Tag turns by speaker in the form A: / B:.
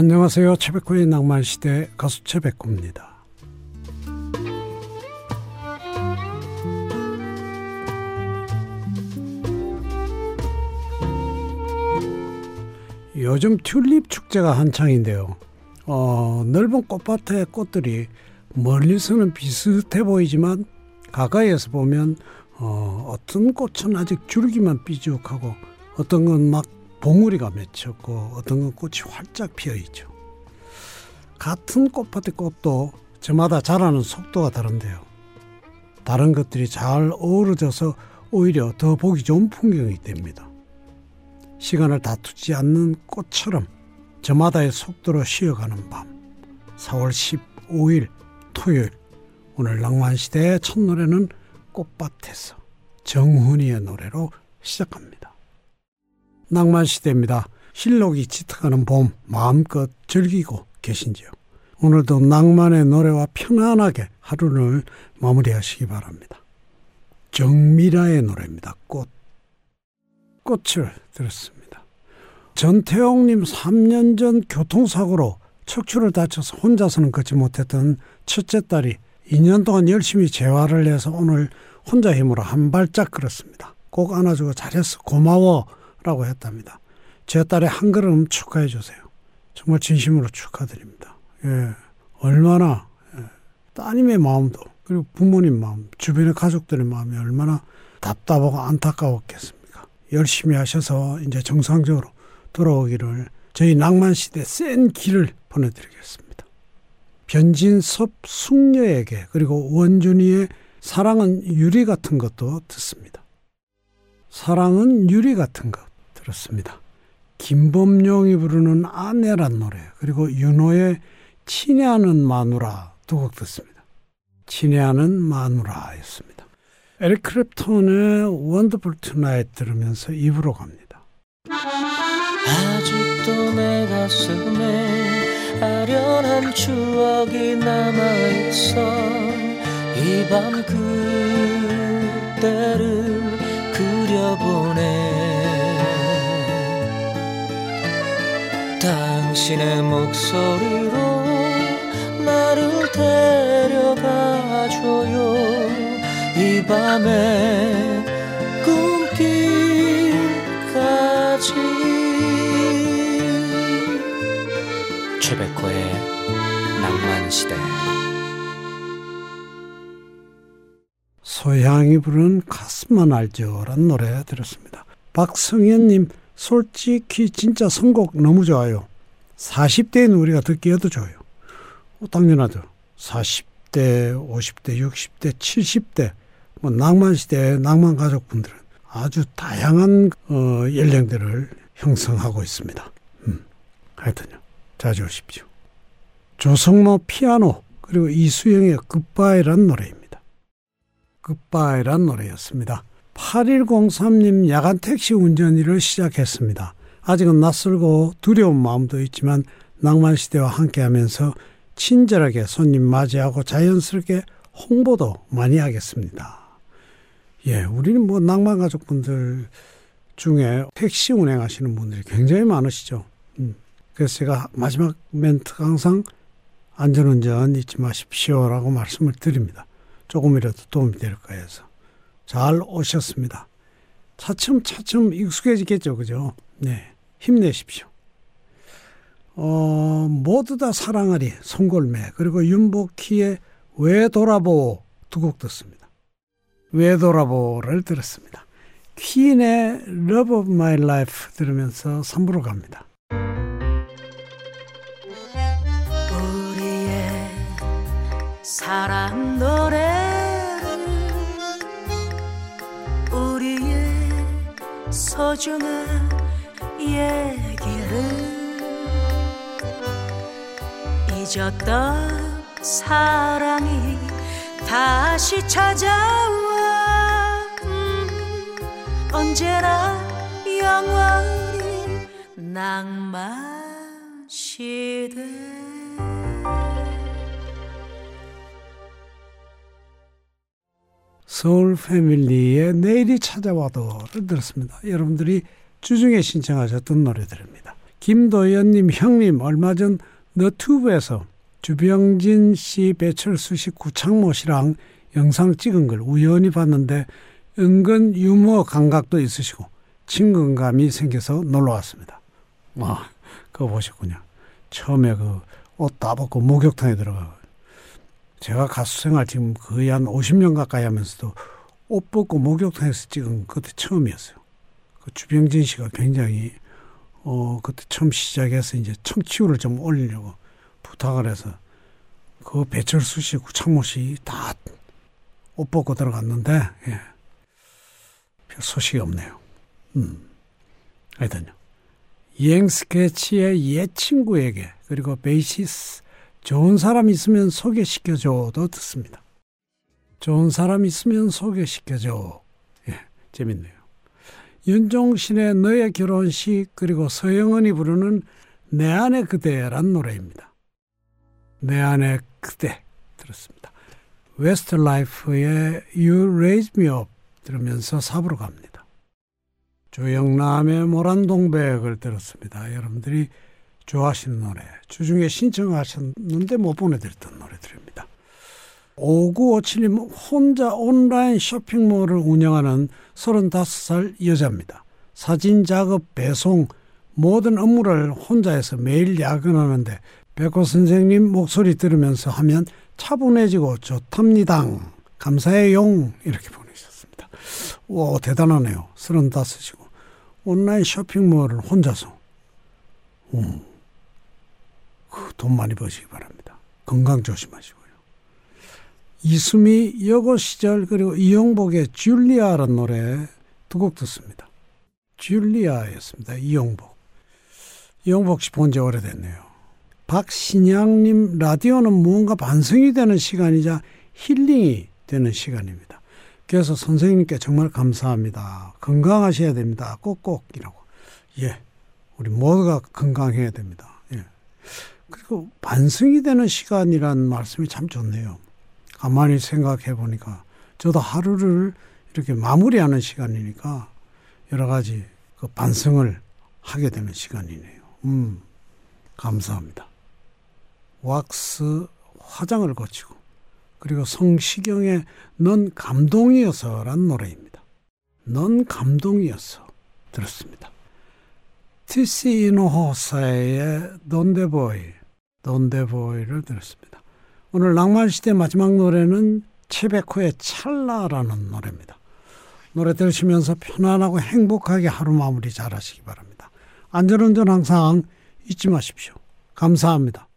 A: 안녕하세요. 최백호의 낭만시대 가수 최백호입니다. 요즘 튤립 축제가 한창인데요. 어, 넓은 꽃밭의 꽃들이 멀리서는 비슷해 보이지만 가까이에서 보면 어, 어떤 꽃은 아직 줄기만 삐죽하고 어떤 건 막 봉우리가 맺혔고 어떤 건 꽃이 활짝 피어 있죠. 같은 꽃밭의 꽃도 저마다 자라는 속도가 다른데요. 다른 것들이 잘 어우러져서 오히려 더 보기 좋은 풍경이 됩니다. 시간을 다투지 않는 꽃처럼 저마다의 속도로 쉬어가는 밤. 4월 15일 토요일 오늘 낭만시대의 첫 노래는 꽃밭에서 정훈이의 노래로 시작합니다. 낭만 시대입니다. 실록이 짙어가는 봄 마음껏 즐기고 계신지요? 오늘도 낭만의 노래와 편안하게 하루를 마무리하시기 바랍니다. 정미라의 노래입니다. 꽃. 꽃을 들었습니다. 전태용님 3년 전 교통사고로 척추를 다쳐서 혼자서는 걷지 못했던 첫째 딸이 2년 동안 열심히 재활을 해서 오늘 혼자 힘으로 한 발짝 걸었습니다. 꼭 안아주고 잘했어 고마워 라고 했답니다. 제 딸의 한 걸음 축하해 주세요. 정말 진심으로 축하드립니다. 예, 얼마나 예, 따님의 마음도 그리고 부모님 마음, 주변의 가족들의 마음이 얼마나 답답하고 안타까웠겠습니까? 열심히 하셔서 이제 정상적으로 돌아오기를 저희 낭만시대 센 길을 보내드리겠습니다. 변진섭 숙녀에게 그리고 원준이의 사랑은 유리 같은 것도 듣습니다. 사랑은 유리 같은 것 들었습니다. 김범용이 부르는 아내란 노래 그리고 윤호의 친애하는 마누라 두 곡 듣습니다. 친애하는 마누라였습니다. 에릭 클랩튼의 Wonderful Tonight 들으면서 2부로 갑니다.
B: 아직도 내 가슴에 아련한 추억이 남아있어 이 밤 그때를 그려보네 당신의 목소리로 나를 데려가줘요. 이 밤에 꿈길까지. 최백호의 낭만시대.
A: 소향이 부른 가슴만 알죠라는 노래 들었습니다. 박성현님 솔직히 진짜 선곡 너무 좋아요. 40대인 우리가 듣기에도 좋아요. 어, 당연하죠. 40대, 50대, 60대, 70대, 뭐 낭만시대, 낭만가족분들은 아주 다양한 어, 연령대를 형성하고 있습니다. 음, 하여튼요. 자주 오십시오. 조성모 피아노 그리고 이수영의 굿바이란 노래입니다. 굿바이란 노래였습니다. 8103님 야간 택시 운전 일을 시작했습니다. 아직은 낯설고 두려운 마음도 있지만 낭만시대와 함께 하면서 친절하게 손님 맞이하고 자연스럽게 홍보도 많이 하겠습니다. 예, 우리는 뭐 낭만 가족분들 중에 택시 운행하시는 분들이 굉장히 많으시죠. 음, 그래서 제가 마지막 멘트가 항상 안전운전 잊지 마십시오라고 말씀을 드립니다. 조금이라도 도움이 될까 해서. 잘 오셨습니다. 차츰 차츰 익숙해지겠죠, 그죠? 네. 힘내십시오. 어, 모두 다 사랑하리, 송골매, 그리고 윤복희의 왜 돌아보 두곡 듣습니다. 왜 돌아보를 들었습니다. 퀸의 Love of My Life 들으면서 3부로 갑니다.
C: 우리의 사랑 노래 소중한 얘기를 잊었던 사랑이 다시 찾아와. 음, 언제나 영원히 낭만 시대
A: 서울 패밀리의 내일이 찾아와도를 들었습니다. 여러분들이 주중에 신청하셨던 노래들입니다. 김도연님 형님 얼마 전 너튜브에서 주병진 씨, 배철수 씨, 구창모 씨랑 영상 찍은 걸 우연히 봤는데 은근 유머 감각도 있으시고 친근감이 생겨서 놀러 왔습니다. 와, 그거 보셨군요. 처음에 그 옷 다 벗고 목욕탕에 들어가. 제가 가수 생활 지금 거의 한 50년 가까이 하면서도 옷 벗고 목욕탕에서 찍은 그때 처음이었어요. 그 주병진 씨가 굉장히 어 그때 처음 시작해서 이제 청취율을 좀 올리려고 부탁을 해서 그 배철수 씨, 구창모 씨 다 옷 벗고 들어갔는데 예. 별 소식이 없네요. 음. 하여튼요. 이행 스케치의 옛 친구에게 그리고 베이시스 좋은 사람 있으면 소개시켜줘도 듣습니다. 좋은 사람 있으면 소개시켜줘. 예, 재밌네요. 윤종신의 너의 결혼식 그리고 서영은이 부르는 내 안의 그대란 노래입니다. 내 안의 그대 들었습니다. 웨스트라이프의 You Raise Me Up 들으면서 4부로 갑니다. 조영남의 모란동백을 들었습니다. 여러분들이 좋아하시는 노래 주중에 신청하셨는데 못 보내드렸던 노래들입니다. 5957님 혼자 온라인 쇼핑몰을 운영하는 35살 여자입니다. 사진 작업, 배송 모든 업무를 혼자 해서 매일 야근하는데 백호 선생님 목소리 들으면서 하면 차분해지고 좋답니다. 감사해용 이렇게 보내셨습니다. 와 대단하네요. 35이고 온라인 쇼핑몰을 혼자서 음. 돈 많이 버시기 바랍니다. 건강 조심하시고요. 이수미 여고 시절 그리고 이용복의 줄리아라는 노래 두 곡 듣습니다. 줄리아였습니다. 이용복. 이용복 씨 본 지 오래됐네요. 박신양님 라디오는 무언가 반성이 되는 시간이자 힐링이 되는 시간입니다. 그래서 선생님께 정말 감사합니다. 건강하셔야 됩니다. 꼭꼭이라고. 예. 우리 모두가 건강해야 됩니다. 예. 그리고 반성이 되는 시간이란 말씀이 참 좋네요. 가만히 생각해 보니까 저도 하루를 이렇게 마무리하는 시간이니까 여러 가지 그 반성을 하게 되는 시간이네요. 음, 감사합니다. 왁스 화장을 거치고 그리고 성시경의 넌 감동이어서란 노래입니다. 넌 감동이었어 들었습니다. 티시 이노호사의 돈데보이 돈데보이를 들었습니다. 오늘 낭만시대 마지막 노래는 채베코의 찰나라는 노래입니다. 노래 들으시면서 편안하고 행복하게 하루 마무리 잘 하시기 바랍니다. 안전운전 항상 잊지 마십시오. 감사합니다.